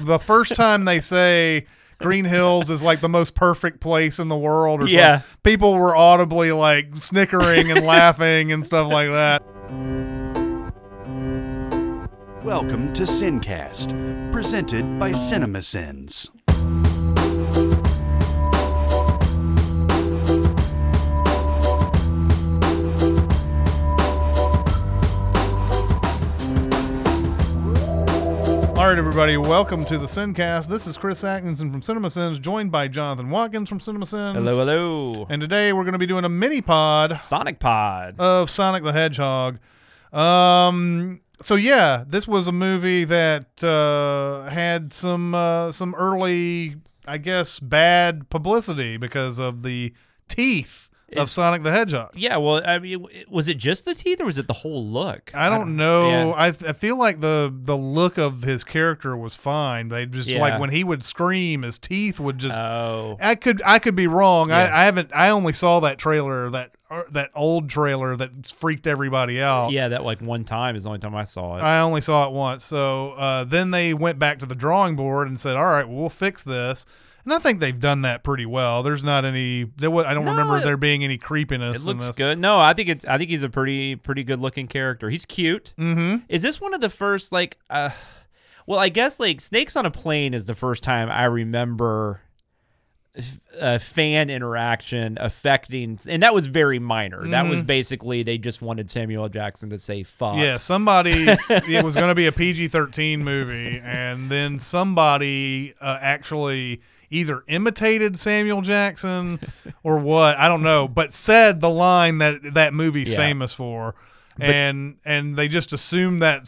the first time they say Green Hills is like the most perfect place in the world, or Yeah. something, people were audibly like snickering and laughing and stuff like that. Welcome to Sincast, presented by CinemaSins. All right, everybody, welcome to the Sincast. This is Chris Atkinson from CinemaSins, joined by Jonathan Watkins from CinemaSins. Hello, hello. And today we're going to be doing a mini pod Sonic Pod. of Sonic the Hedgehog. Um, so yeah, this was a movie that uh, had some uh, some early, I guess, bad publicity because of the teeth of Sonic the Hedgehog. yeah, well, I mean, was it just the teeth or was it the whole look? I don't know. yeah. I, I feel like the the look of his character was fine. They just Yeah. like when he would scream, his teeth would just. Oh, I could I could be wrong. Yeah. I, I haven't. I only saw that trailer that uh, that old trailer that freaked everybody out. yeah, that like one time is the only time I saw it. I only saw it once. So uh, then they went back to the drawing board and said, "All right, well, we'll fix this." And I think they've done that pretty well. There's not any. There was, I don't No, remember there being any creepiness. it looks good. No, I think it's. I think he's a pretty pretty good looking character. He's cute. Mm-hmm. Is this one of the first like? uh Well, I guess like Snakes on a Plane is the first time I remember uh, fan interaction affecting, and that was very minor. That was basically they just wanted Samuel Jackson to say "fuck." Yeah, somebody. it was going to be a PG-13 movie, and then somebody uh, actually either imitated Samuel Jackson or what I don't know, but said the line that that movie's Yeah. famous for. and and they just assumed that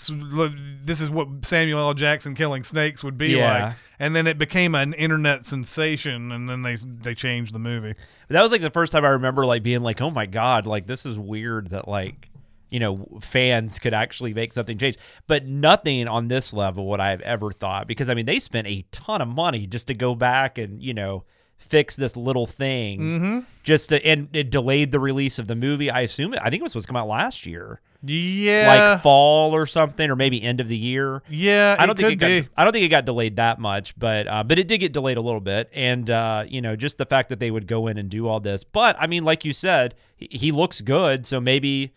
this is what Samuel L. Jackson killing snakes would be Yeah. like, and then it became an internet sensation, and then they they changed the movie. But that was like the first time I remember like being like, "Oh my god, like this is weird that like you know fans could actually make something change." But nothing on this level would I have ever thought because I mean they spent a ton of money just to go back and you know fix this little thing Mm-hmm. just to and it delayed the release of the movie. I assume I think it was supposed to come out last year, Yeah, like fall or something, or maybe end of the year. yeah. I don't think it got. be. I don't think it got delayed that much, but uh, but it did get delayed a little bit, and uh, you know, just the fact that they would go in and do all this. But I mean, like you said, he, he looks good, so maybe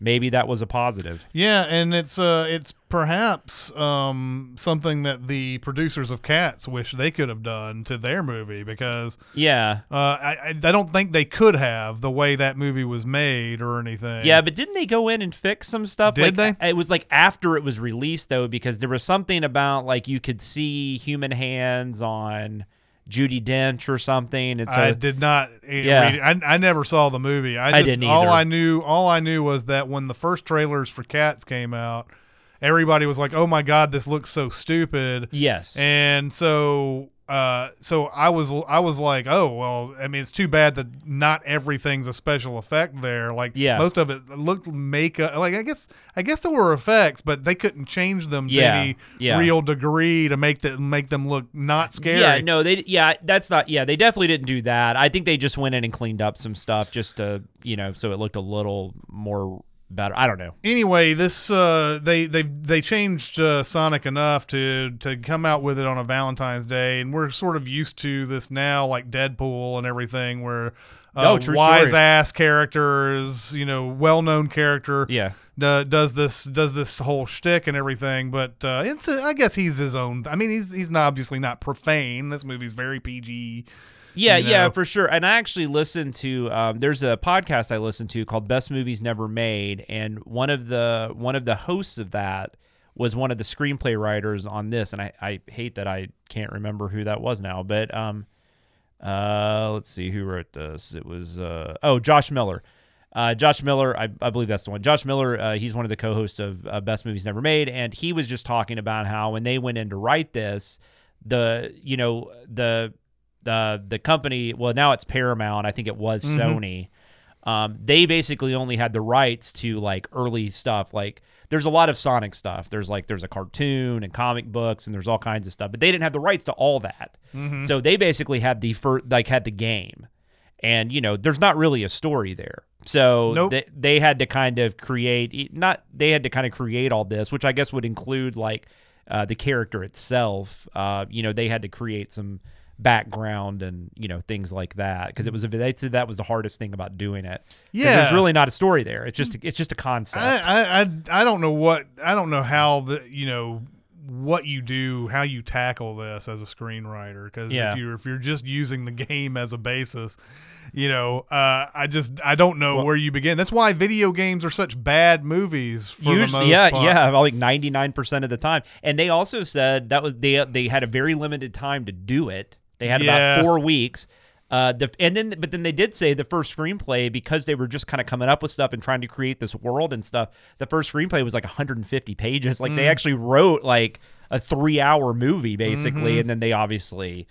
maybe that was a positive. Yeah, and it's uh it's perhaps um something that the producers of Cats wish they could have done to their movie because Yeah, uh I I don't think they could have the way that movie was made or anything. yeah, but didn't they go in and fix some stuff? Did like, they? It was like after it was released though, because there was something about like you could see human hands on Judi Dench or something, so I did not Yeah. I, I never saw the movie. I, I didn't Either. All. I knew all I knew was that when the first trailers for Cats came out, everybody was like, "Oh my god, this looks so stupid." yes, And so uh so I was I was like, "Oh, well, I mean, it's too bad that not everything's a special effect there. Like Yeah. most of it looked makeup like I guess I guess there were effects, but they couldn't change them to any yeah. real degree to make them make them look not scary. Yeah, no, they yeah, that's not yeah, they definitely didn't do that. I think they just went in and cleaned up some stuff just to, you know, so it looked a little more better. I don't know. anyway, this uh, they they they changed uh, Sonic enough to to come out with it on a Valentine's Day, and we're sort of used to this now, like Deadpool and everything, where uh, Oh, wise story. ass characters, you know, well known character, Yeah. do- does this does this whole shtick and everything. But uh, it's I guess he's his own. I mean, he's he's not obviously not profane. This movie's very PG. Yeah, you yeah, for sure. And I actually listened to um, there's a podcast I listened to called Best Movies Never Made, and one of the one of the hosts of that was one of the screenplay writers on this, and I, I hate that I can't remember who that was now, but um, uh, let's see who wrote this. It was uh, oh Josh Miller. Uh, Josh Miller, I, I believe that's the one. Josh Miller, uh, he's one of the co-hosts of uh, Best Movies Never Made, and he was just talking about how when they went in to write this, the you know the the the company, well now it's Paramount, I think it was Mhm. Sony. Um, they basically only had the rights to like early stuff. Like there's a lot of Sonic stuff. There's like there's a cartoon and comic books and there's all kinds of stuff, but they didn't have the rights to all that. Mhm. So they basically had the fir- like had the game, and you know there's not really a story there. So Nope. they, they had to kind of create not they had to kind of create all this, which I guess would include like uh, the character itself. Uh, you know, they had to create some background and you know things like that because it was a they said that was the hardest thing about doing it Yeah. there's really not a story there it's just it's just a concept I, I, I, don't know what I don't know how the you know what you do how you tackle this as a screenwriter because Yeah. if you're if you're just using the game as a basis you know uh, I just I don't know Well- where you begin that's why video games are such bad movies for the Usually, yeah, part. yeah, like ninety nine percent of the time. And they also said that was they they had a very limited time to do it. They had Yeah. about four weeks. Uh, the, and then, but then they did say the first screenplay because they were just kind of coming up with stuff and trying to create this world and stuff. The first screenplay was like 150 pages. Like they Mm. actually wrote like a three hour movie basically, Mm-hmm. and then they obviously,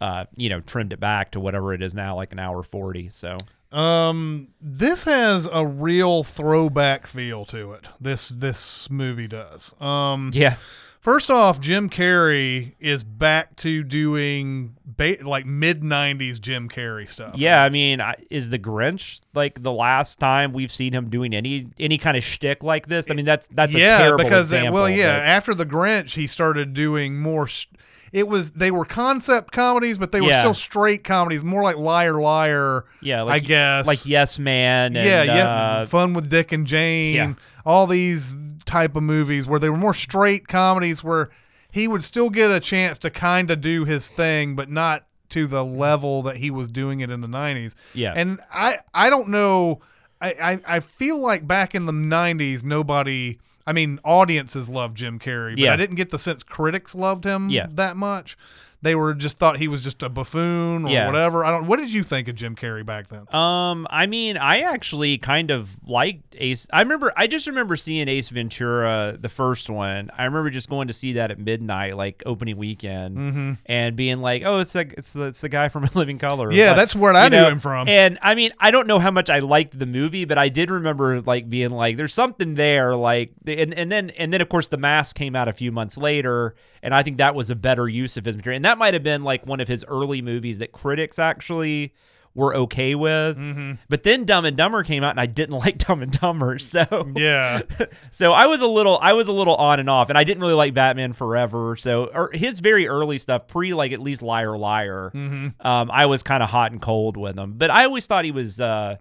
uh, you know, trimmed it back to whatever it is now, like an hour 40. So Um, this has a real throwback feel to it. This this movie does. Um, yeah, First off, Jim Carrey is back to doing ba- like mid '90s Jim Carrey stuff. Yeah, I mean, I- is the Grinch like the last time we've seen him doing any any kind of shtick like this? I mean, that's that's a yeah, because example. well, yeah, but- after the Grinch, he started doing more. Sh- it was they were concept comedies, but they were Yeah. still straight comedies, more like Liar Liar. yeah, I guess like Yes Man. And, yeah, yeah, uh, Fun with Dick and Jane. Yeah. All these type of movies where they were more straight comedies where he would still get a chance to kind of do his thing, but not to the level that he was doing it in the '90s. Yeah. and I I don't know. I I, I feel like back in the '90s, nobody. I mean, audiences loved Jim Carrey, but Yeah. I didn't get the sense critics loved him Yeah. that much. They were just thought he was just a buffoon or Yeah. whatever. I don't. What did you think of Jim Carrey back then? Um, I mean, I actually kind of liked Ace. I remember, I just remember seeing Ace Ventura, the first one. I remember just going to see that at midnight, like opening weekend, Mm-hmm. and being like, "Oh, it's like it's the, it's the guy from Living Color." Yeah, But, that's where I knew know, him from. And I mean, I don't know how much I liked the movie, but I did remember like being like, "There's something there." Like, and and then and then of course the mask came out a few months later, and I think that was a better use of his material, and that might have been like one of his early movies that critics actually were okay with. Mm-hmm. But then Dumb and Dumber came out, and I didn't like Dumb and Dumber, so Yeah. so I was a little I was a little on and off, and I didn't really like Batman Forever. So or his very early stuff, pre like at least Liar Liar, Mm-hmm. um, I was kind of hot and cold with him. But I always thought he was. Uh,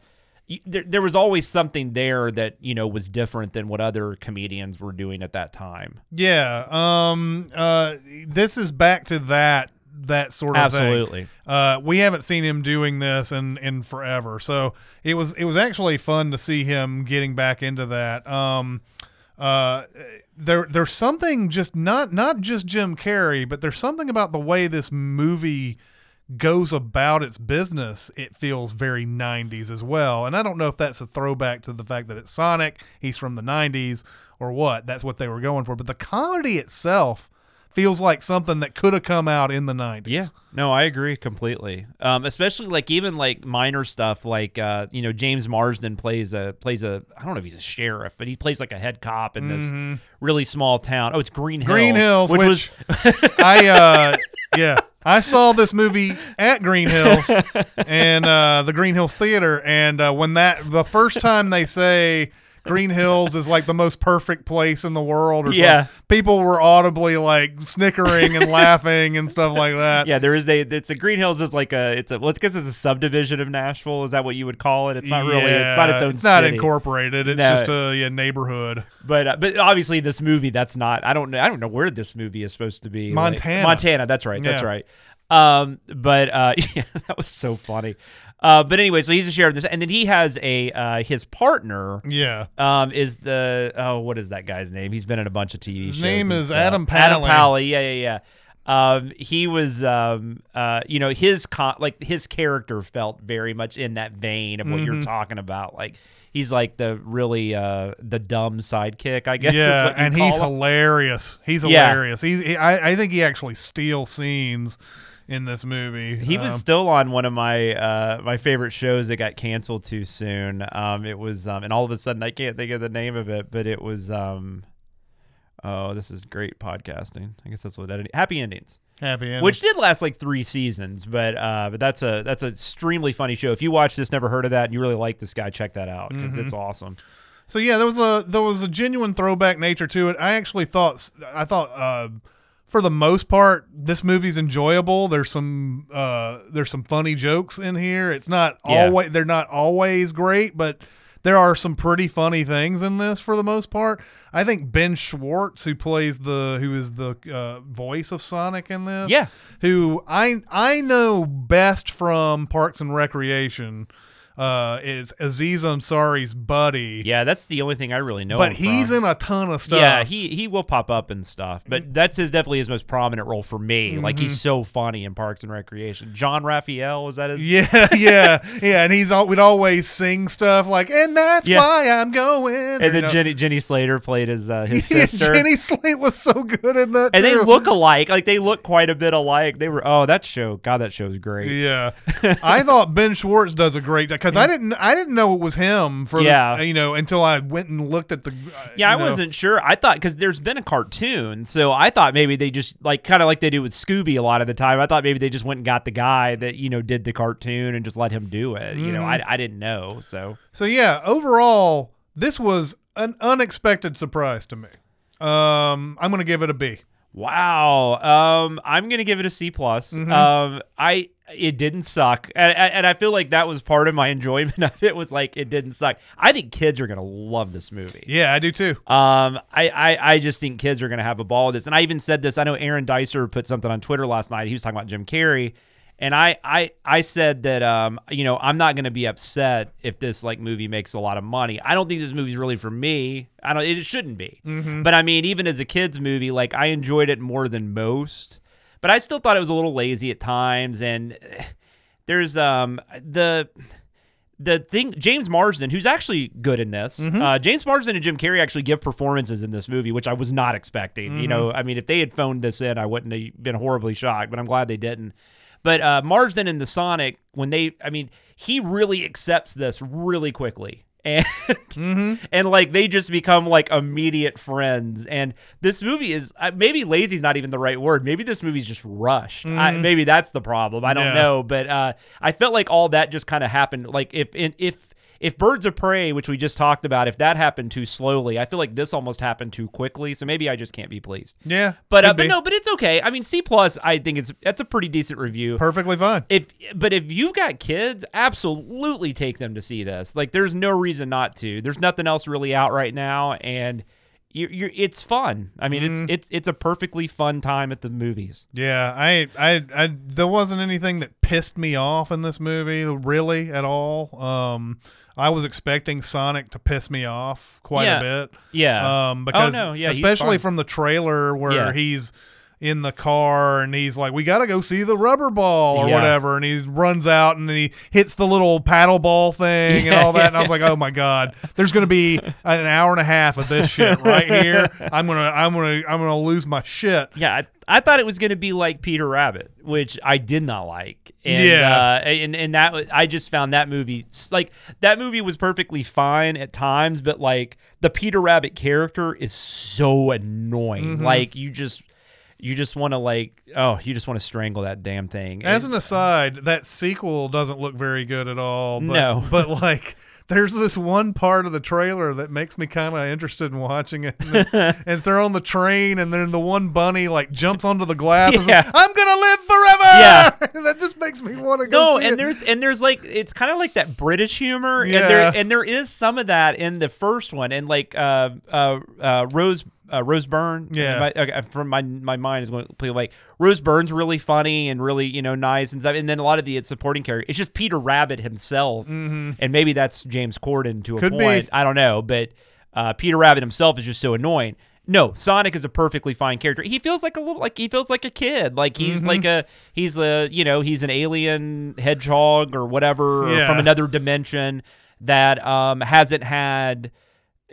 there, there was always something there that you know was different than what other comedians were doing at that time. Yeah. Um. Uh. This is back to that that sort of thing. Absolutely. Uh. We haven't seen him doing this in in forever, so it was it was actually fun to see him getting back into that. Um. Uh. There there's something just not not just Jim Carrey, but there's something about the way this movie goes about its business, it feels very 90s as well. And I don't know if that's a throwback to the fact that it's Sonic, he's from the 90s, or what. That's what they were going for. But the comedy itself feels like something that could have come out in the 90s. Yeah, no, I agree completely. Um, especially like even like minor stuff, like uh, you know James Marsden plays a plays a I don't know if he's a sheriff, but he plays like a head cop in this really small town. Oh, it's Green Hills. Mm-hmm. Green Hills, which, which, was I, uh, yeah, I saw this movie at Green Hills and uh, the Green Hills Theater. And uh, when that, the first time they say, Green Hills is like the most perfect place in the world, or Yeah. something. people were audibly like snickering and laughing and stuff like that. yeah, there is a it's a Green Hills is like a it's a well, it's guess it's a subdivision of Nashville. Is that what you would call it? It's not really. It's not its Yeah, own. It's not city. incorporated. It's No. just a yeah, neighborhood. But uh, but obviously this movie that's not I don't know I don't know where this movie is supposed to be Like- Montana. Montana that's right that's Yeah. right um but uh yeah that was so funny uh but anyway so he's a sheriff this and then he has a uh his partner Yeah. um is the oh what is that guy's name he's been in a bunch of TV His shows name is stuff. Adam Adam Pally. Pally yeah yeah yeah um he was um uh you know his con- like his character felt very much in that vein of what Mm-hmm. you're talking about like he's like the really uh the dumb sidekick i guess is yeah, and he's him. hilarious. He's Yeah. hilarious. He's. He, I, I think he actually steals scenes in this movie. He was Um, still on one of my uh, my favorite shows that got canceled too soon. Um, it was, um, and all of a sudden I can't think of the name of it, but it was, um, oh, this is great podcasting. I guess that's what that is. Happy Endings, happy ending. which did last like three seasons, but uh, but that's a that's an extremely funny show. If you watch this, never heard of that, and you really like this guy, check that out because Mm-hmm. it's awesome. So yeah, there was a there was a genuine throwback nature to it. I actually thought I thought uh, for the most part this movie's enjoyable. There's some uh, there's some funny jokes in here. It's not Yeah. always they're not always great, but there are some pretty funny things in this for the most part. I think Ben Schwartz, who plays the who is the uh, voice of Sonic in this, Yeah. who I I know best from Parks and Recreation, uh, is Aziz Ansari's buddy. Yeah, that's the only thing I really know. But him he's from. in a ton of stuff. Yeah, he he will pop up and stuff, but that's his definitely his most prominent role for me. Like Mm-hmm. he's so funny in Parks and Recreation. Jean-Ralphio is that his? yeah, yeah, yeah, and he's all, we'd always sing stuff like, "And that's Yeah. why I'm going." And or, then you know. Jenny Jenny Slater played his uh, his Yeah, sister. Jenny Slater was so good in that, and they look alike. Like they look quite a bit alike. They were oh that show. God, that show's great. Yeah, I thought Ben Schwartz does a great because I didn't I didn't know it was him for Yeah. the, you know until I went and looked at the uh, Yeah, I know. wasn't sure. I thought because there's been a cartoon, so I thought maybe they just like kind of like they do with Scooby a lot of the time. I thought maybe they just went and got the guy that you know did the cartoon and just let him do it. You know, Mm-hmm. I, I didn't know. So So yeah, overall, this was an unexpected surprise to me. Um, I'm gonna give it a B. wow, um, I'm gonna give it a C plus. Mm-hmm. Um, I it didn't suck, and, and I feel like that was part of my enjoyment of it was like it didn't suck. I think kids are gonna love this movie. Yeah, I do too. Um, I, I, I just think kids are going to have a ball with this. And I even said this. I know Aaron Dicer put something on Twitter last night. He was talking about Jim Carrey. And I, I, I said that, um, you know, I'm not going to be upset if this like movie makes a lot of money. I don't think this movie's really for me. I don't, it shouldn't be. But I mean, even as a kid's movie, like I enjoyed it more than most, but I still thought it was a little lazy at times. And eh, there's, um, the, the thing James Marsden, who's actually good in this, uh, James Marsden and Jim Carrey actually give performances in this movie, which I was not expecting. You know, I mean, if they had phoned this in, I wouldn't have been horribly shocked, but I'm glad they didn't. But uh, Marsden and the Sonic, when they, I mean, he really accepts this really quickly. And and like they just become like immediate friends. And this movie is maybe lazy is not even the right word. Maybe this movie's just rushed. I, maybe that's the problem. I don't Yeah. know, but uh, I felt like all that just kind of happened. Like if in, if if Birds of Prey, which we just talked about, if that happened too slowly, I feel like this almost happened too quickly. So maybe I just can't be pleased. Yeah, But uh, but be. no, but it's okay. I mean, C plus, I think it's that's a pretty decent review. perfectly fine. If but if you've got kids, absolutely take them to see this. Like, there's no reason not to. There's nothing else really out right now, and you're, you're it's fun. I mean, Mm-hmm. it's it's it's a perfectly fun time at the movies. Yeah, I, I, I, there wasn't anything that pissed me off in this movie, really, at all. Um, I was expecting Sonic to piss me off quite Yeah. a bit. Yeah. Um, because no, yeah, especially from the trailer where Yeah. he's in the car and he's like, "We got to go see the rubber ball or Yeah. whatever," and he runs out and he hits the little paddle ball thing and all that. and I was like, "Oh my god, there's gonna be an hour and a half of this shit right here. I'm gonna, I'm gonna, I'm gonna lose my shit." Yeah, I, I thought it was going to be like Peter Rabbit, which I did not like. And, Yeah. uh, and and that I just found that movie like that movie was perfectly fine at times, but like the Peter Rabbit character is so annoying. Mm-hmm. Like you just you just want to like oh you just want to strangle that damn thing. As And- an aside, that sequel doesn't look very good at all. But, No. but like. There's this one part of the trailer that makes me kind of interested in watching it. And, and they're on the train, and then the one bunny like jumps onto the glass. and says, Yeah. I'm gonna live forever. Yeah. that just makes me want to go. no, see and it. there's and there's like it's kind of like that British humor, and Yeah. there and there is some of that in the first one, and like uh uh, uh Rose. Uh, Rose Byrne, Yeah. My, okay, from my my mind is going to play like Rose Byrne's really funny and really you know nice and stuff, and then a lot of the supporting character. It's just Peter Rabbit himself, and maybe that's James Corden to a Mm-hmm. Be. point. I don't know, but uh, Peter Rabbit himself is just so annoying. No, Sonic is a perfectly fine character. He feels like a little like he feels like a kid. Like he's Mm-hmm. like a he's a you know he's an alien hedgehog or whatever or from another dimension that um hasn't had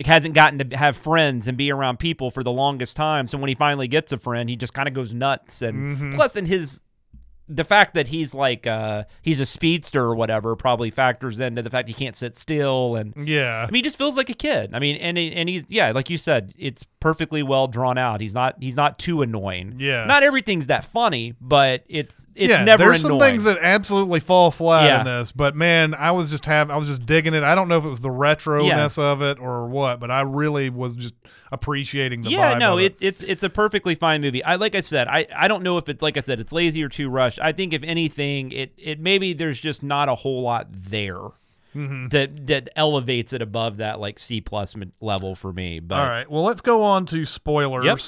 hasn't gotten to have friends and be around people for the longest time. So when he finally gets a friend, he just kind of goes nuts. And Mm-hmm. plus, in his the fact that he's like uh he's a speedster or whatever probably factors into the fact he can't sit still and Yeah. I mean, he just feels like a kid. I mean, and and he's yeah, like you said, it's perfectly well drawn out. He's not he's not too annoying. Yeah. not everything's that funny, but it's it's yeah, never there's annoying. some things that absolutely fall flat Yeah. in this, but man, I was just having, I was just digging it. I don't know if it was the retroness of it or what, but I really was just appreciating the yeah, no, of it, it's it's a perfectly fine movie. I like I said, I, I don't know if it's like I said, it's lazy or too rushed watched. I think if anything, it it maybe there's just not a whole lot there mm-hmm. that that elevates it above that like C plus level for me. But all right, well let's go on to spoilers. Yep.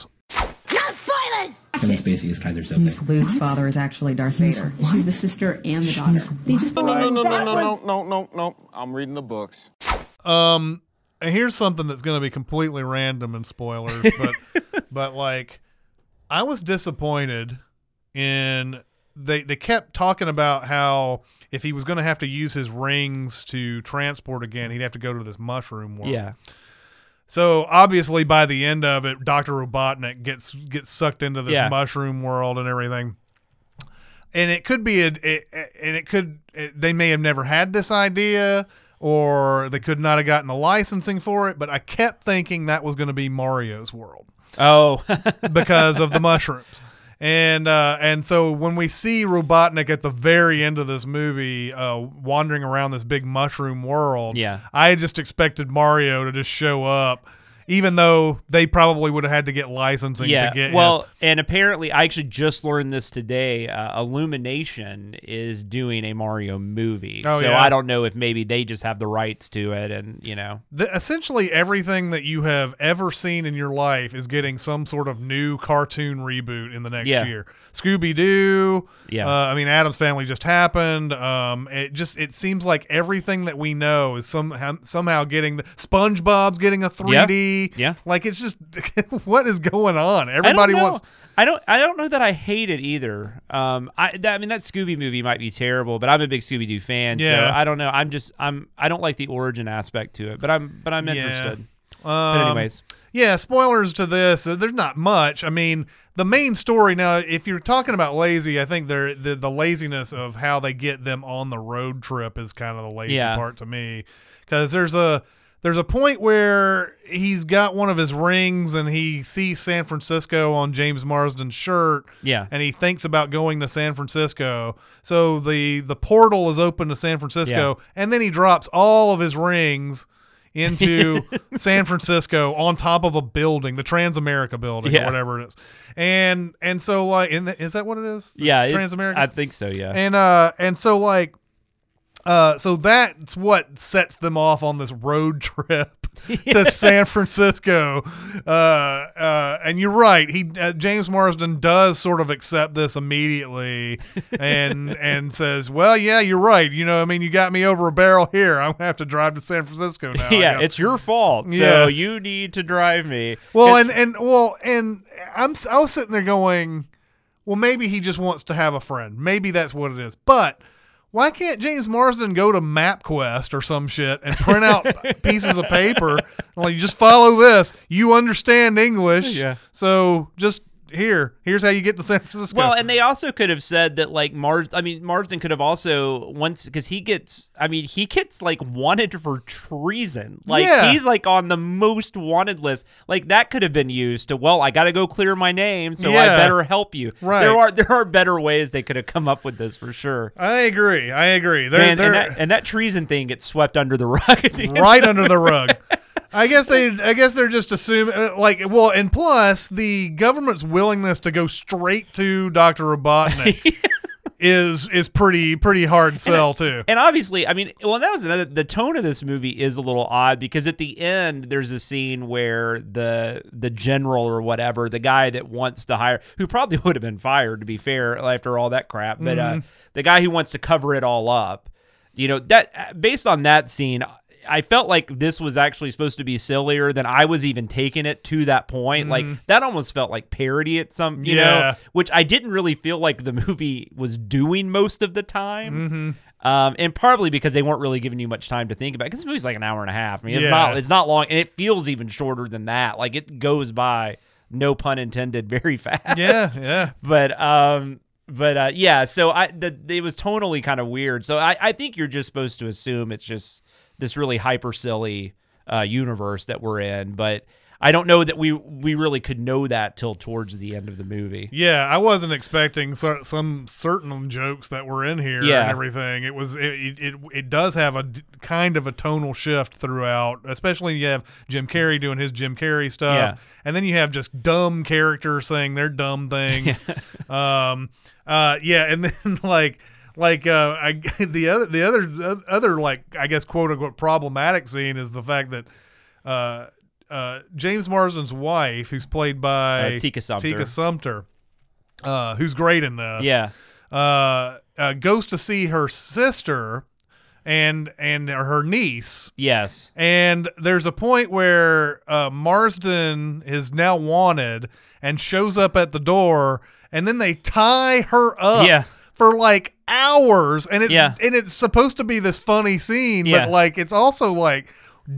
Kevin Spacey is Keyser Luke's father is actually Darth Vader. What? She's the sister and the daughter. They just no no no no no, no no no no I'm reading the books. Um, here's something that's going to be completely random and spoilers, but but like, I was disappointed in they they kept talking about how if he was going to have to use his rings to transport again, he'd have to go to this mushroom world. yeah, So obviously, by the end of it, Doctor Robotnik gets gets sucked into this Yeah. mushroom world and everything. And it could be a, it, and it could it, they may have never had this idea, or they could not have gotten the licensing for it. But I kept thinking that was going to be Mario's world oh because of the mushrooms. And uh, and so when we see Robotnik at the very end of this movie, uh, wandering around this big mushroom world, Yeah. I just expected Mario to just show up, even though they probably would have had to get licensing yeah. to get. well, him. and apparently, I actually just learned this today. Uh, Illumination is doing a Mario movie, Oh, so yeah? I don't know if maybe they just have the rights to it, and you know, The, essentially everything that you have ever seen in your life is getting some sort of new cartoon reboot in the next Yeah. year. Scooby Doo. Yeah. Uh, I mean, Addams Family just happened. Um, it just it seems like everything that we know is somehow somehow getting the SpongeBob's getting a 3D. Yeah. Like it's just what is going on? Everybody know. wants. I don't. I don't know that I hate it either. Um, I. That, I mean, that Scooby movie might be terrible, but I'm a big Scooby Doo fan. Yeah. So I don't know. I'm just. I'm. I don't like the origin aspect to it, but I'm. But I'm Yeah. interested. but Um, anyways, Yeah, spoilers to this. uh, There's not much. I mean, the main story now. If you're talking about lazy, I think they're, the the laziness of how they get them on the road trip is kind of the lazy Yeah. part to me. Because there's a there's a point where he's got one of his rings and he sees San Francisco on James Marsden's shirt. Yeah. and he thinks about going to San Francisco. So the the portal is open to San Francisco, and then he drops all of his rings into San Francisco on top of a building, the Transamerica building Yeah. or whatever it is. And and so like in the, is that what it is? The yeah. it- Transamerica. I think so. Yeah. and uh and so like uh so that's what sets them off on this road trip to San Francisco. Uh uh and you're right. He uh, James Marsden does sort of accept this immediately and and says, "Well, yeah, you're right. You know, I mean, you got me over a barrel here. I'm going to have to drive to San Francisco now." Yeah. It's your fault. So Yeah. you need to drive me. Well, and and well, and I'm I was sitting there going, well, maybe he just wants to have a friend. Maybe that's what it is. But why can't James Marsden go to MapQuest or some shit and print out pieces of paper? Like, you just follow this. You understand English, Yeah. So just here, here's how you get to San Francisco. Well, and they also could have said that like Mars. I mean, Marsden could have also once because he gets. I mean, he gets like wanted for treason. Like Yeah. he's like on the most wanted list. Like that could have been used to. Well, I got to go clear my name, so I better help you. Right. There are there are better ways they could have come up with this for sure. I agree. I agree. They're, Man, they're and that and that treason thing gets swept under the rug. the right under the rug. I guess they. I guess they're just assuming, uh, like, well, and plus the government's willingness to go straight to Doctor Robotnik is is pretty pretty hard sell too. And obviously, I mean, well, that was another. The tone of this movie is a little odd because at the end, there's a scene where the the general or whatever, the guy that wants to hire, who probably would have been fired to be fair after all that crap, but uh, the guy who wants to cover it all up, you know, that based on that scene. I felt like this was actually supposed to be sillier than I was even taking it to that point. Like that almost felt like parody at some, you Yeah. know, which I didn't really feel like the movie was doing most of the time. Um, and partly because they weren't really giving you much time to think about. Because this movie's like an hour and a half. I mean, it's Yeah. not it's not long, and it feels even shorter than that. Like it goes by, no pun intended, very fast. Yeah, yeah. But um, but uh, yeah, so I the, it was tonally kind of weird. So I, I think you're just supposed to assume it's just this really hyper silly uh, universe that we're in, but I don't know that we we really could know that till towards the end of the movie. Yeah, I wasn't expecting cer- some certain jokes that were in here Yeah. and everything. It was it, it it it does have a kind of a tonal shift throughout, especially you have Jim Carrey doing his Jim Carrey stuff, Yeah. and then you have just dumb characters saying their dumb things. um, uh, yeah, and then like like uh, I, the other the other other like I guess quote unquote problematic scene is the fact that. Uh, uh, James Marsden's wife, who's played by Uh, Tika Sumpter. Tika Sumpter, uh, who's great in this. Yeah, Uh, uh, goes to see her sister and and her niece. yes, And there's a point where uh, Marsden is now wanted and shows up at the door, and then they tie her up Yeah. For like hours, and it's Yeah. and it's supposed to be this funny scene, Yeah. but like it's also like,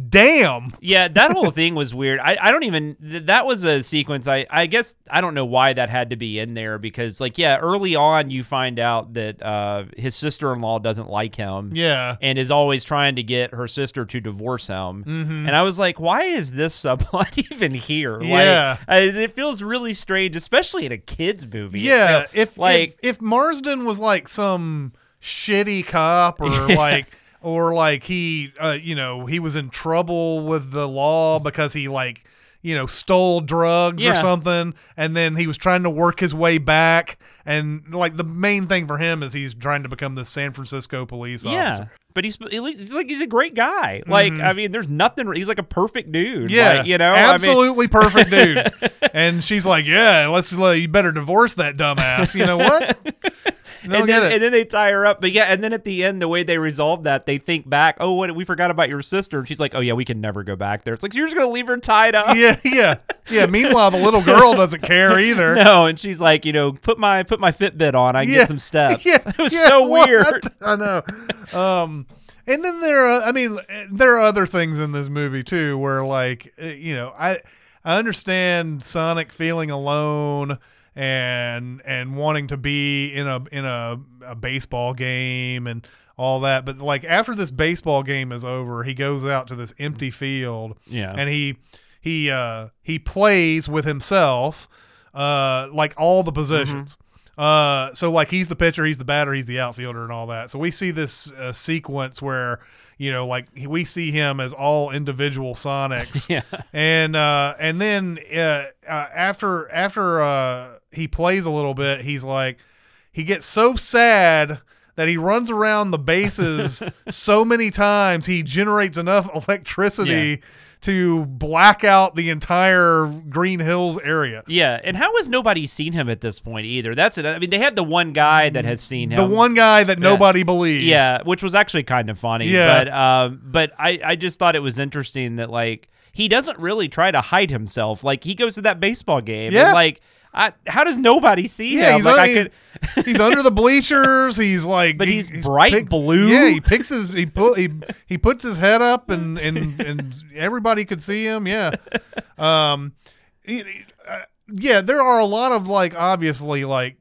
damn, yeah. That whole thing was weird. I, I don't even th- that was a sequence. I I guess I don't know why that had to be in there because like yeah, early on you find out that uh, his sister in law doesn't like him. yeah. and is always trying to get her sister to divorce him. Mm-hmm. And I was like, why is this subplot even here? Yeah. Like, I, it feels really strange, especially in a kids movie. Yeah, if like if, if Marsden was like some shitty cop or like or like he uh, you know he was in trouble with the law because he like you know stole drugs or something and then he was trying to work his way back and like the main thing for him is he's trying to become the San Francisco police yeah. officer. But he's, he's like he's a great guy. Like I mean, there's nothing. He's like a perfect dude. Mm-hmm. Yeah, Like, you know, I mean- absolutely perfect dude. And she's like, "Yeah, let's uh, you better divorce that dumbass." You know what? And then and then they tie her up. But yeah, and then at the end, the way they resolve that, they think back. Oh, what we forgot about your sister. And she's like, Oh yeah, we can never go back there. It's like you're just gonna leave her tied up. yeah, yeah, yeah. Meanwhile, the little girl doesn't care either. No, and she's like, you know, put my put my Fitbit on. I can yeah, get some steps. Yeah, it was yeah, so what? weird. I know. Um, and then there, are, I mean, there are other things in this movie too, where like, uh, you know, I I understand Sonic feeling alone and and wanting to be in a in a, a baseball game and all that, but like after this baseball game is over, he goes out to this empty field, Yeah. and he he uh he plays with himself uh like all the positions. Uh so like he's the pitcher he's the batter he's the outfielder and all that. So we see this uh, sequence where you know like we see him as all individual sonics Yeah. and uh and then uh, uh after after uh he plays a little bit he's like he gets so sad that he runs around the bases so many times he generates enough electricity to black out the entire Green Hills area. Yeah, and how has nobody seen him at this point either? That's it. I mean, they had the one guy that has seen him. The one guy that nobody believes. Yeah, which was actually kind of funny. Yeah. But um, but I I just thought it was interesting that like he doesn't really try to hide himself. Like he goes to that baseball game. Yeah. And, like. I, how does nobody see Yeah, him? he's, like un- I could, he's under the bleachers. He's like, But he- he's bright blue. Yeah, he picks his he put he he puts his head up and and and everybody could see him. Yeah, um, he- uh, yeah. There are a lot of like obviously like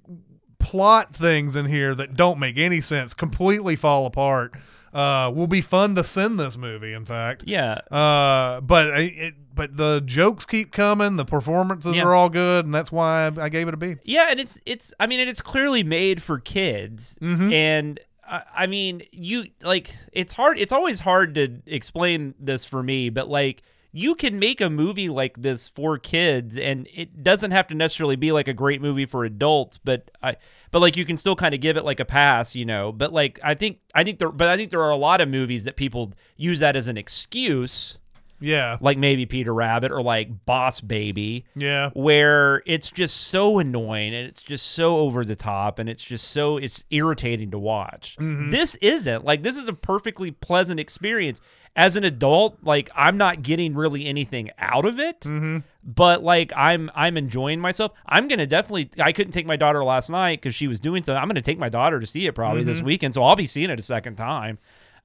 plot things in here that don't make any sense. Completely fall apart. Uh, will be fun to send this movie. In fact, yeah. uh, but it, but the jokes keep coming. The performances Yeah. are all good, and that's why I, I gave it a B. Yeah, and it's it's I mean, it's clearly made for kids, Mm-hmm. and I, I mean, you like it's hard. It's always hard to explain this for me, but like you can make a movie like this for kids, and it doesn't have to necessarily be like a great movie for adults, but I but like you can still kind of give it like a pass, you know. But like I think I think there, but I think there are a lot of movies that people use that as an excuse. Yeah, Like maybe Peter Rabbit or like Boss Baby, yeah. where it's just so annoying and it's just so over the top and it's just so it's irritating to watch. Mm-hmm. This isn't like this is a perfectly pleasant experience. As an adult, like I'm not getting really anything out of it, mm-hmm. but like I'm I'm enjoying myself. I'm gonna definitely. I couldn't take my daughter last night because she was doing something. I'm gonna take my daughter to see it probably this mm-hmm. weekend, so I'll be seeing it a second time.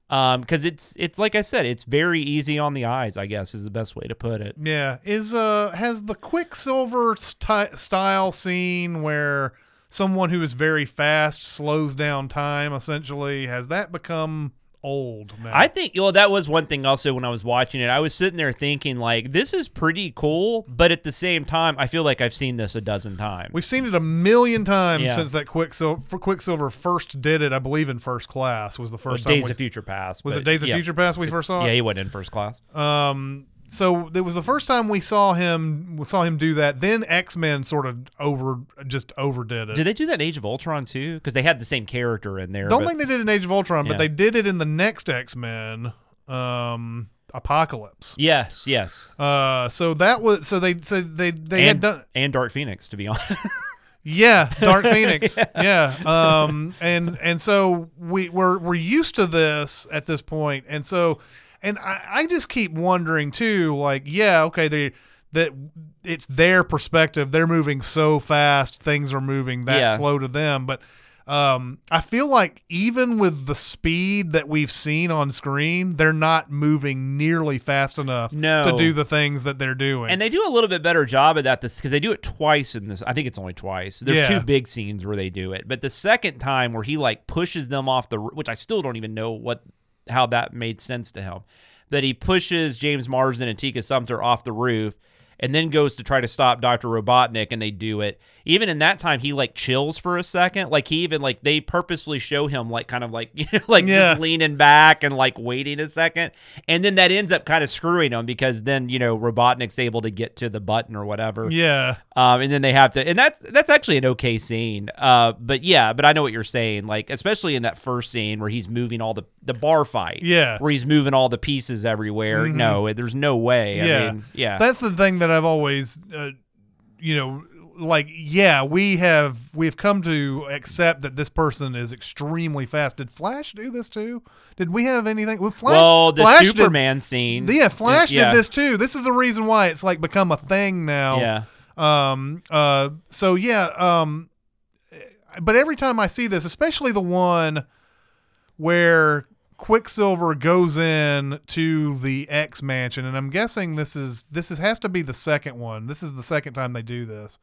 Um, because it's it's like I said, it's very easy on the eyes. I guess is the best way to put it. Yeah, is uh has the Quicksilver sti- style scene where someone who is very fast slows down time essentially has that become old now? I think you know that was one thing also when I was watching it. I was sitting there thinking like this is pretty cool, but at the same time I feel like I've seen this a dozen times. We've seen it a million times Yeah. since that Quicksilver, Quicksilver first did it. I believe in First Class was the Well, first time. Days we- of Future Past. was it Days of yeah. Future Past we first saw? Yeah, he went in first class. Um, so it was the first time we saw him. We saw him do that. Then X Men sort of over, just overdid it. Did they do that in Age of Ultron too? Because they had the same character in there. Don't but- think they did in Age of Ultron, Yeah. but they did it in the next X Men, um, Apocalypse. Yes, yes. Uh, so that was so they so they they had and, done and Dark Phoenix, to be honest. Yeah, Dark Phoenix. yeah. Um and and so we we're we're used to this at this. And so and I, I just keep wondering too, like, yeah, okay, they that it's their perspective. They're moving so fast, things are moving that Yeah. slow to them. But um I feel like even with the speed that we've seen on screen, they're not moving nearly fast enough No. to do the things that they're doing. and they do a little bit better job of that this because they do it twice in this. I think it's only twice. There's Yeah. two big scenes where they do it, but the second time where he like pushes them off the, which I still don't even know what how that made sense to him, that he pushes James Marsden and Tika Sumpter off the roof. And then goes to try to stop Dr. Robotnik, and they do it. Even in that time, he like chills for a second. Like he even like they purposely show him like kind of like you know like Yeah. just leaning back and like waiting a second, and then that ends up kind of screwing him because then you know Robotnik's able to get to the button or whatever. yeah. Um, and then they have to, and that's that's actually an okay scene. Uh, but yeah, but I know what you're saying. Like especially in that first scene where he's moving all the the bar fight. Yeah. Mm-hmm. where he's moving all the pieces everywhere. No, there's no way. yeah, I mean, yeah. That's the thing that I've always, uh, you know, like yeah, we have we've come to accept that this person is extremely fast. Did Flash do this too? Did we have anything? Well, Flash, well, the Flash did- Superman scene. yeah, Flash yeah. did this too. This is the reason why it's like become a thing now. Yeah. Um. Uh. So yeah. Um. But every time I see this, especially the one where Quicksilver goes in to the X mansion, and I'm guessing this is this is has to be the second one. This is the second time they do this.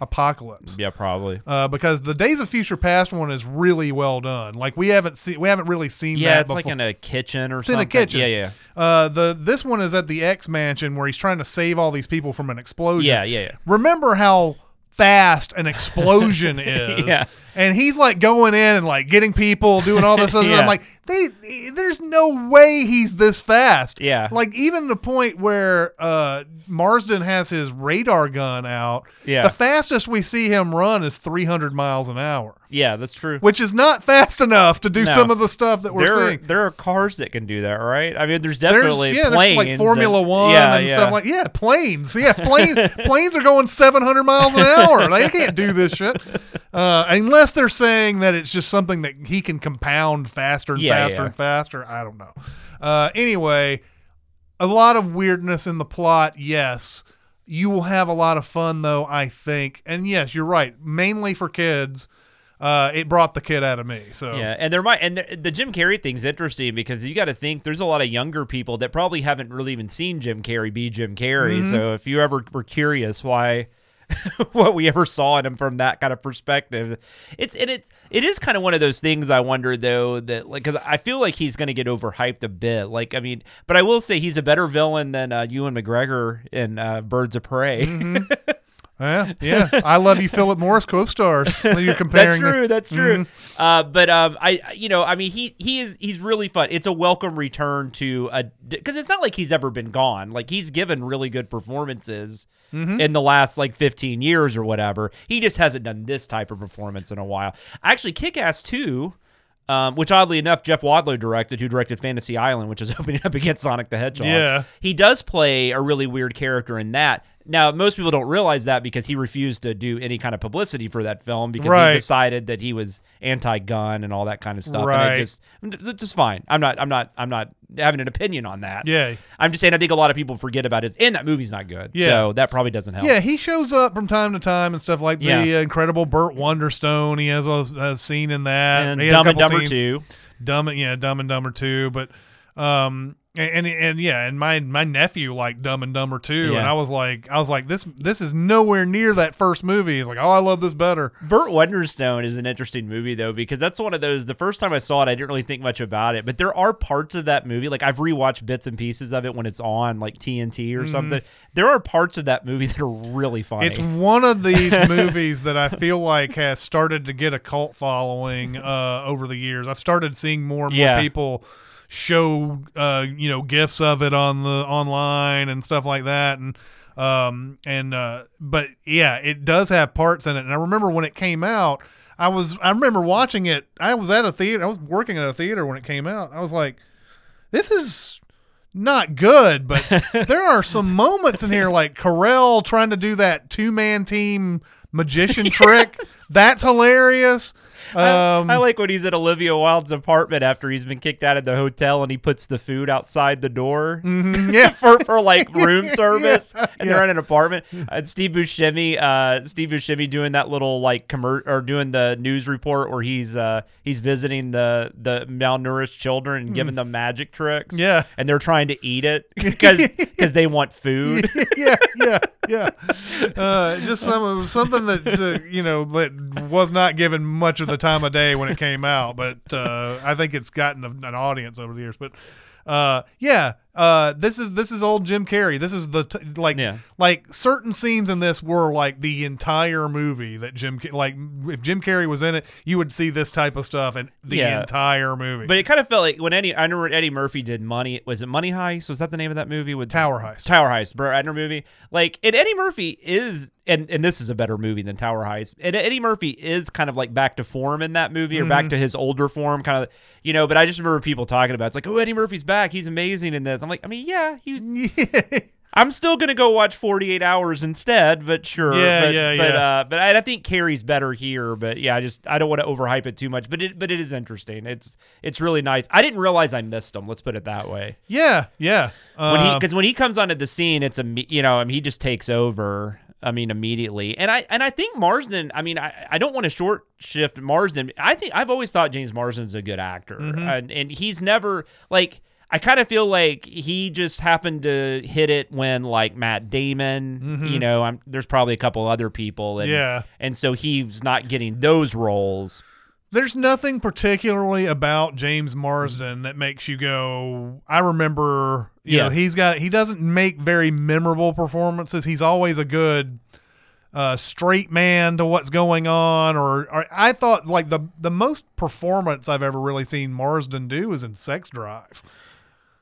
Apocalypse. Yeah, probably. Uh, because the Days of Future Past one is really well done. Like we haven't seen, we haven't really seen that. Yeah, it's like in a kitchen or It's in a kitchen. Yeah, yeah. Uh, the this one is at the X mansion where he's trying to save all these people from an explosion. Yeah, yeah, yeah. Remember how fast an explosion is? Yeah. And he's like going in and like getting people, doing all this other. Yeah. I'm like, they, there's no way he's this fast. Yeah. Like even the point where uh, Marsden has his radar gun out. Yeah. The fastest we see him run is 300 miles an hour, Yeah, that's true. which is not fast enough to do No. some of the stuff that we're there, are, seeing. there are cars that can do that, right? I mean, there's There's definitely yeah, planes. there's like Formula and- One yeah, and yeah. stuff like yeah, planes. Yeah, planes planes are going 700 miles an hour. They can't do this shit uh, unless they're saying that it's just something that he can compound faster and Yeah, faster yeah. and faster. I don't know. Uh, anyway, a lot of weirdness in the plot. Yes, you will have a lot of fun though. I think, and yes, you're right. Mainly for kids. Uh, it brought the kid out of me. So Yeah, and there might and the, the Jim Carrey thing's interesting because you got to think there's a lot of younger people that probably haven't really even seen Jim Carrey be Jim Carrey. Mm-hmm. So if you ever were curious why what we ever saw in him from that kind of perspective, it's and it's it is kind of one of those things. I wonder though that like because I feel like he's going to get overhyped a bit. Like I mean, but I will say he's a better villain than uh, Ewan McGregor in uh, Birds of Prey. Mm-hmm. yeah, yeah. I love you, Philip Morris co-stars. You're comparing, That's the- true. That's true. Uh, but um, I, you know, I mean, he he is he's really fun. It's a welcome return to a because it's not like he's ever been gone. Like he's given really good performances in the last like 15 years or whatever. He just hasn't done this type of performance in a while. Actually, Kick Ass two. Um, which oddly enough, Jeff Wadlow directed, who directed Fantasy Island, which is opening up against Sonic the Hedgehog. Yeah. He does play a really weird character in that. Now, most people don't realize that because he refused to do any kind of publicity for that film because Right. he decided that he was anti-gun and all that kind of stuff. Right. And it just, it's just fine. I'm not. I'm not. I'm not having an opinion on that. Yeah. I'm just saying. I think a lot of people forget about it, and that movie's not good. Yeah. So that probably doesn't help. Yeah, he shows up from time to time and stuff like Yeah. the uh, incredible Burt Wonderstone. He has a, a scene in that. And Dumb and Dumber scenes. two. Dumb yeah, Dumb and Dumber too. But um, and, and and yeah, and my my nephew liked Dumb and Dumber too, and I was like, I was like, this this is nowhere near that first movie. He's like, oh, I love this better. Burt Wonderstone is an interesting movie though because that's one of those. The first time I saw it, I didn't really think much about it, but there are parts of that movie like I've rewatched bits and pieces of it when it's on like TNT or something. There are parts of that movie that are really funny. It's one of these movies that I feel like has started to get a cult following uh, over the years. I've started seeing more and more Yeah. people show uh, you know gifs of it on the online and stuff like that. And um and uh but yeah it does have parts in it. And I remember when it came out I was I remember watching it. I was at a theater I was working at a theater when it came out. I was like this is not good, but there are some moments in here like Carell trying to do that two man team magician trick. That's hilarious. Um, I, I like when he's at Olivia Wilde's apartment after he's been kicked out of the hotel and he puts the food outside the door mhm, yeah. for, for like room service and yeah. they're in an apartment. And Steve Buscemi, uh, Steve Buscemi doing that little like commer- or doing the news report where he's uh, he's visiting the the malnourished children and giving them magic tricks. Mm. Yeah. and they're trying to eat it because because they want food. yeah, yeah, yeah. Uh, just some something that uh, you know that was not given much of the time of day when it came out, but uh, I think it's gotten a, an audience over the years. But uh, yeah, uh, this is this is old Jim Carrey. This is the t- like Yeah. like certain scenes in this were like the entire movie that Jim like if Jim Carrey was in it, you would see this type of stuff in the Yeah. entire movie. But it kind of felt like when Eddie, I remember Eddie Murphy did Money. Was it Money Heist? Was that the name of that movie with Tower Heist. Tower Heist, Brett Ratner movie. Like, and Eddie Murphy is, and and this is a better movie than Tower Heist. And Eddie Murphy is kind of like back to form in that movie, or Mm-hmm. back to his older form, kind of, you know. But I just remember people talking about it's like, oh, Eddie Murphy's back. He's amazing in this. I'm like, I mean, yeah, he. I'm still gonna go watch 48 Hours instead, but sure. Yeah, but, yeah, but, yeah. Uh, but I, I think Carrey's better here. But yeah, I just I don't want to overhype it too much. But it but it is interesting. It's it's really nice. I didn't realize I missed him. Let's put it that way. yeah, yeah. When he Uh, because when he comes onto the scene, it's a you know I mean, he just takes over. I mean immediately, and I and I think Marsden. I mean I, I don't want to short shift Marsden. I think I've always thought James Marsden's a good actor, mm-hmm. and and he's never like. I kind of feel like he just happened to hit it when like Matt Damon, mm-hmm. you know, I'm, there's probably a couple other people, and Yeah. and so he's not getting those roles. There's nothing particularly about James Marsden that makes you go, I remember, you Yeah. know, he's got, he doesn't make very memorable performances. He's always a good, uh, straight man to what's going on. Or, or I thought like the, the most performance I've ever really seen Marsden do is in Sex Drive.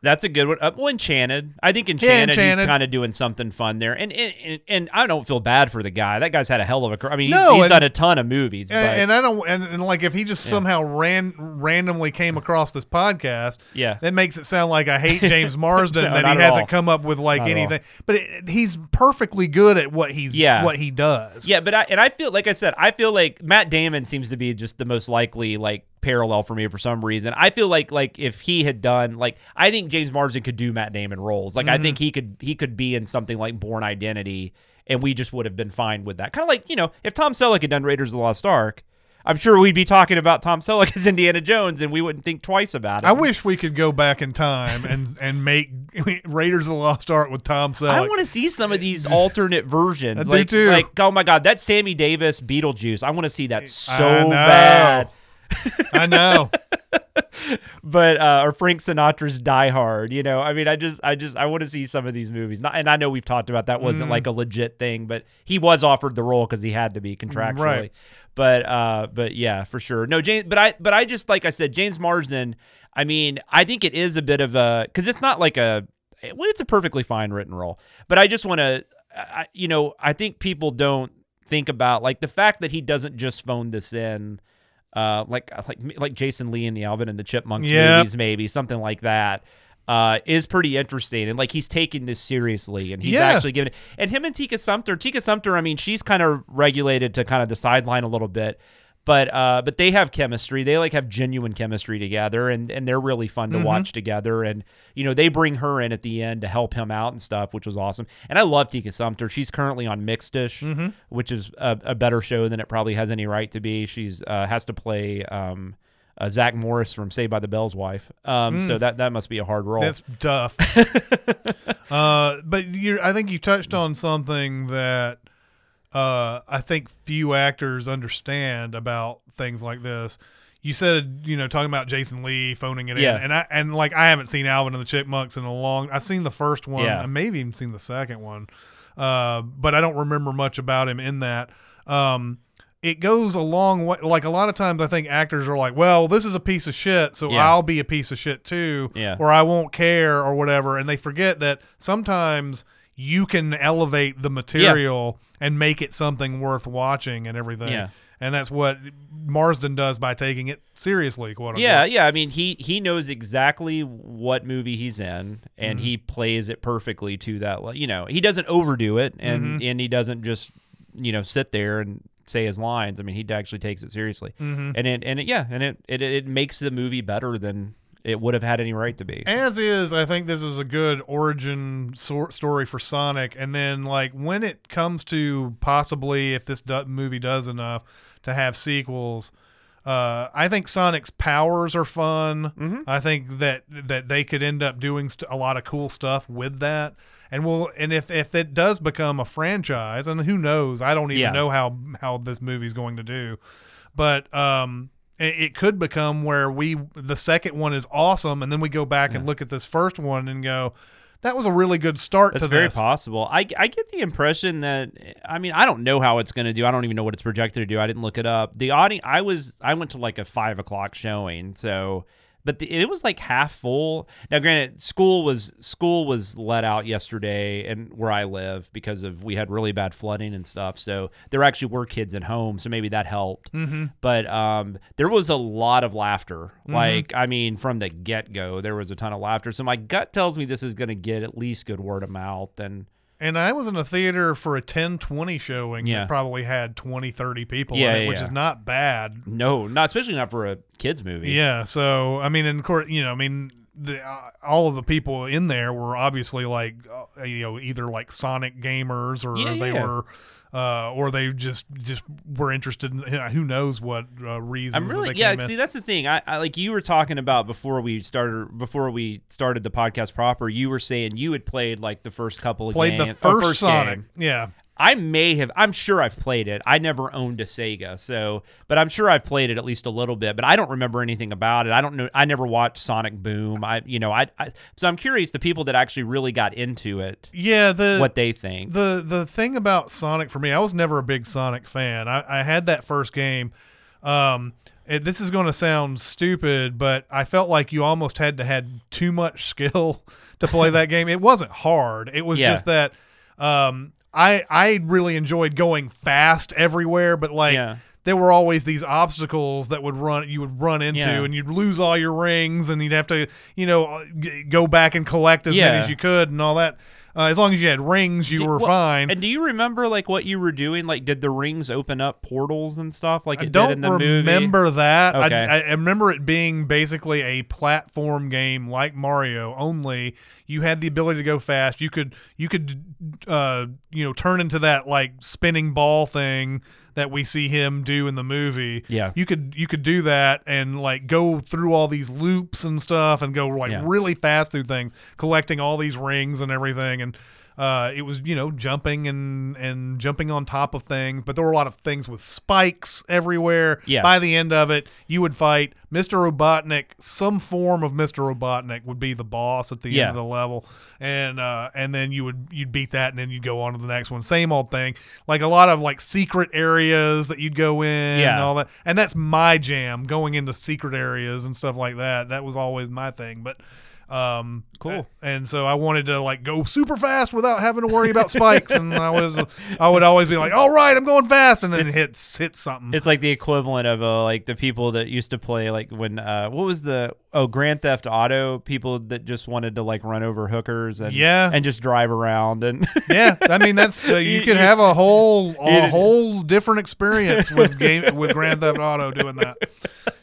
That's a good one. Uh, well, Enchanted. I think Enchanted, he's Enchanted. kind of doing something fun there, and, and and and I don't feel bad for the guy. That guy's had a hell of a. career. I mean, he's, No, he's and- done a ton of movies, but And, and I don't, and, and like if he just somehow ran randomly came across this podcast, Yeah. that makes it sound like I hate James Marsden No, that he hasn't all. come up with like Not anything. But it, he's perfectly good at what he's Yeah. what he does. yeah, but I and I feel like I said, I feel like Matt Damon seems to be just the most likely like parallel for me for some reason. I feel like like if he had done like I think James Marsden could do Matt Damon roles. Like I mm-hmm. think he could he could be in something like Bourne Identity, and we just would have been fine with that. Kind of like you know if Tom Selleck had done Raiders of the Lost Ark. I'm sure we'd be talking about Tom Selleck as Indiana Jones, and we wouldn't think twice about it. I wish we could go back in time and and make Raiders of the Lost Ark with Tom Selleck. I want to see some of these alternate versions. I do like, too. like, oh my god, that Sammy Davis Beetlejuice. I want to see that so bad. I know. But uh, or Frank Sinatra's Die Hard. You know, I mean, I just, I just, I want to see some of these movies. Not, and I know we've talked about that Mm. wasn't like a legit thing, but he was offered the role because he had to be contractually. Right. But, uh, but yeah, for sure. No, James. But I, but I just like I said, James Marsden. I mean, I think it is a bit of a because it's not like a. Well, it's a perfectly fine written role, but I just want to, you know, I think people don't think about like the fact that he doesn't just phone this in, uh, like like like Jason Lee in the Alvin and the Chipmunks Yep. movies, maybe something like that. Uh, is pretty interesting and like he's taking this seriously and he's Yeah. actually giving it and him and Tika Sumpter Tika Sumpter I mean she's kind of regulated to kind of the sideline a little bit but uh but they have chemistry they like have genuine chemistry together and and they're really fun Mm-hmm. to watch together and you know they bring her in at the end to help him out and stuff which was awesome and I love Tika Sumpter she's currently on Mixed-ish Mm-hmm. which is a, a better show than it probably has any right to be she's uh has to play um uh, Zach Morris from Saved by the Bell's wife. Um, So that that must be a hard role. Mm. That's tough. uh, but you, I think you touched on something that uh, I think few actors understand about things like this. You said, you know, talking about Jason Lee phoning it Yeah. in, and I and like I haven't seen Alvin and the Chipmunks in a long. I've seen the first one. Yeah. I maybe even seen the second one, uh, but I don't remember much about him in that. Um, it goes a long way. Like a lot of times, I think actors are like, "Well, this is a piece of shit, so Yeah. I'll be a piece of shit too, Yeah. or I won't care, or whatever." And they forget that sometimes you can elevate the material and make it something worth watching and everything. Yeah. And that's what Marsden does by taking it seriously, quote unquote. Yeah, yeah. I mean, he he knows exactly what movie he's in, and he mm-hmm. plays it perfectly to that. You know, he doesn't overdo it, and mm-hmm. and he doesn't just you know sit there and say his lines. I mean, he actually takes it seriously, mm-hmm. and it and it, yeah, and it, it it makes the movie better than it would have had any right to be. As is, I think this is a good origin sor- story for Sonic. And then, like, when it comes to possibly, if this do- movie does enough to have sequels, uh, I think Sonic's powers are fun. Mm-hmm. I think that that they could end up doing st- a lot of cool stuff with that. And we'll, and if if it does become a franchise, and who knows, I don't even Yeah. know how how this movie's going to do, but um, it, could become where we the second one is awesome, and then we go back and look at this first one and go, that was a really good start That's to very this. possible. I, I get the impression that I mean I don't know how it's going to do. I don't even know what it's projected to do. I didn't look it up. The audience I was I went to like a five o'clock showing, so but the, it was like half full. Now, granted, school was school was let out yesterday, and where I live because of we had really bad flooding and stuff. So there actually were kids at home, so maybe that helped. Mm-hmm. But um, there was a lot of laughter. Like I mean, from the get go, there was a ton of laughter. So my gut tells me this is going to get at least good word of mouth and. And I was in a theater for a 10-20 showing Yeah. that probably had 20, 30 people Yeah, in it, yeah, which yeah. is not bad. No, not especially not for a kids movie. Yeah. So I mean, in court, you know, I mean, the, uh, all of the people in there were obviously like, uh, you know, either like Sonic gamers or they were, uh, or they just just were interested in who knows what uh, reasons. I'm that really they yeah. came in. See, that's the thing. I, I like you were talking about before we started before we started the podcast proper. You were saying you had played like the first couple of played the games- or first, Sonic. game. Yeah. I may have. I'm sure I've played it. I never owned a Sega, so but I'm sure I've played it at least a little bit. But I don't remember anything about it. I don't know. I never watched Sonic Boom. I you know I, I so I'm curious the people that actually really got into it, Yeah. The what they think. the the thing about Sonic for me, I was never a big Sonic fan. I, I had that first game. Um, it, this is going to sound stupid, but I felt like you almost had to had too much skill to play that game. It wasn't hard. It was Yeah. just that um, I I really enjoyed going fast everywhere, but like. Yeah. There were always these obstacles that would run you would run into, Yeah. and you'd lose all your rings, and you'd have to, you know, uh, g- go back and collect as many as you could, and all that. Uh, as long as you had rings, you were well, fine. And do you remember like what you were doing? Like, did the rings open up portals and stuff like I it don't did in the movie? remember that. Okay. I, I remember it being basically a platform game like Mario. Only you had the ability to go fast. You could you could uh, you know turn into that like spinning ball thing that we see him do in the movie. Yeah. you could you could do that and like go through all these loops and stuff and go like Yeah. really fast through things, collecting all these rings and everything and. Uh, it was you know jumping and and jumping on top of things, but there were a lot of things with spikes everywhere. Yeah. By the end of it, you would fight Mr. Robotnik. Some form of Mr. Robotnik would be the boss at the Yeah. end of the level, and uh, and then you would you'd beat that, and then you'd go on to the next one. Same old thing. Like a lot of like secret areas that you'd go in, and Yeah. all that. And that's my jam, going into secret areas and stuff like that. That was always my thing, but. Um, Cool. And so I wanted to like go super fast without having to worry about spikes, and I was I would always be like, "All right, I'm going fast," and then hit hit something. It's like the equivalent of uh, like the people that used to play like when uh, what was the oh Grand Theft Auto people that just wanted to like run over hookers and Yeah. and just drive around and yeah, I mean that's uh, you, You- could have a whole a you- whole different experience with game with Grand Theft Auto doing that.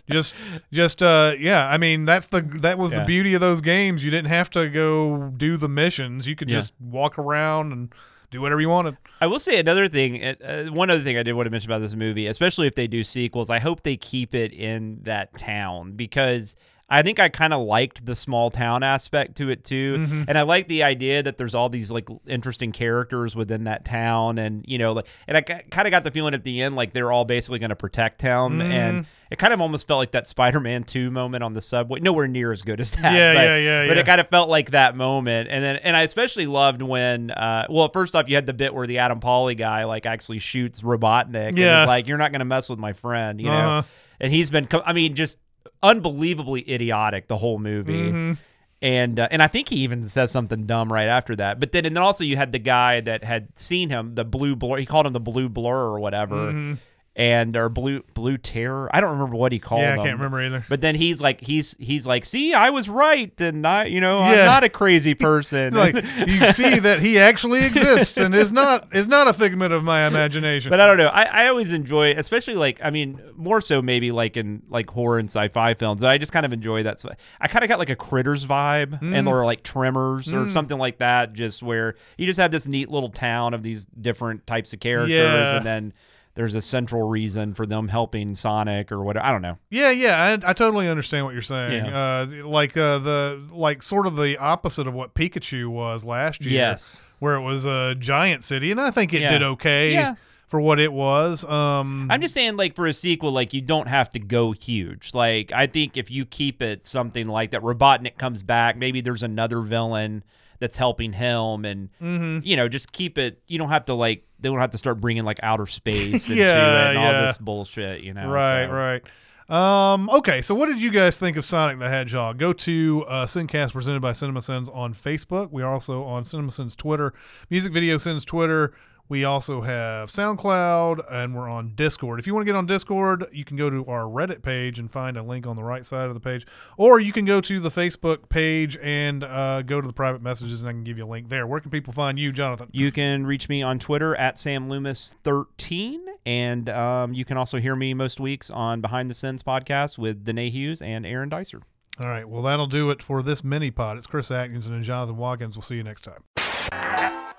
Just just uh yeah, I mean that's the that was the beauty of those games. You didn't have to go do the missions. You could Yeah. just walk around and do whatever you wanted. I will say another thing. uh, Uh, one other thing I did want to mention about this movie, especially if they do sequels, I hope they keep it in that town because I think I kind of liked the small town aspect to it too, Mm-hmm. and I like the idea that there's all these like interesting characters within that town, and you know, like, and I kind of got the feeling at the end like they're all basically going to protect him, Mm-hmm. and it kind of almost felt like that Spider-Man Two moment on the subway. Nowhere near as good as that. Yeah, but, yeah, yeah, But yeah. it kind of felt like that moment, and then and I especially loved when, uh, well, first off, you had the bit where the Adam Pally guy like actually shoots Robotnik, and Yeah. is like you're not going to mess with my friend, you know, Uh-huh. and he's been, I mean, just unbelievably idiotic the whole movie. Mm-hmm. And uh, and I think he even says something dumb right after that. But then and then also you had the guy that had seen him, the blue blur. He called him the blue blur or whatever, and or blue blue terror. I don't remember what he called. Yeah, I him. can't remember either. But then he's like, he's he's like, see, I was right, and I, you know, I'm not a crazy person. like you see that he actually exists and is not is not a figment of my imagination. but I don't know. I, I always enjoy, especially like, I mean, more so maybe like in like horror and sci-fi films. I just kind of enjoy that. So I kind of got like a Critters vibe, Mm. and or like Tremors or something like that. Just where you just have this neat little town of these different types of characters, Yeah. and then there's a central reason for them helping Sonic or whatever. I don't know. Yeah, yeah, I, I totally understand what you're saying. Yeah. Uh, like uh, the like sort of the opposite of what Pikachu was last year. Yes. where it was a giant city, and I think it Yeah. did okay Yeah. for what it was. Um, I'm just saying, like for a sequel, like you don't have to go huge. Like I think if you keep it something like that, Robotnik comes back. Maybe there's another villain that's helping him, and Mm-hmm. you know, just keep it. You don't have to like they don't have to start bringing like outer space into Yeah, it and all this bullshit. You know, right, so. right. Um, okay, so what did you guys think of Sonic the Hedgehog? Go to uh, Sincast presented by CinemaSins on Facebook. We are also on CinemaSins Twitter, Music Video Sins Twitter. We also have SoundCloud and we're on Discord. If you want to get on Discord, you can go to our Reddit page and find a link on the right side of the page, or you can go to the Facebook page and uh, go to the private messages, and I can give you a link there. Where can people find you, Jonathan? You can reach me on Twitter at samloomis13, and um, you can also hear me most weeks on Behind the Sins podcast with Danae Hughes and Aaron Dicer. All right, well that'll do it for this mini pod. It's Chris Atkinson and Jonathan Watkins. We'll see you next time.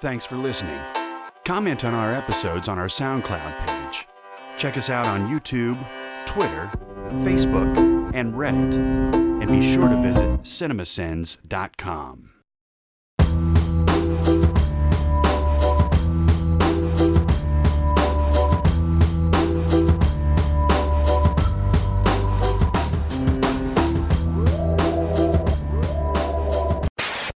Thanks for listening. Comment on our episodes on our SoundCloud page. Check us out on YouTube, Twitter, Facebook, and Reddit. And be sure to visit cinemasins.com.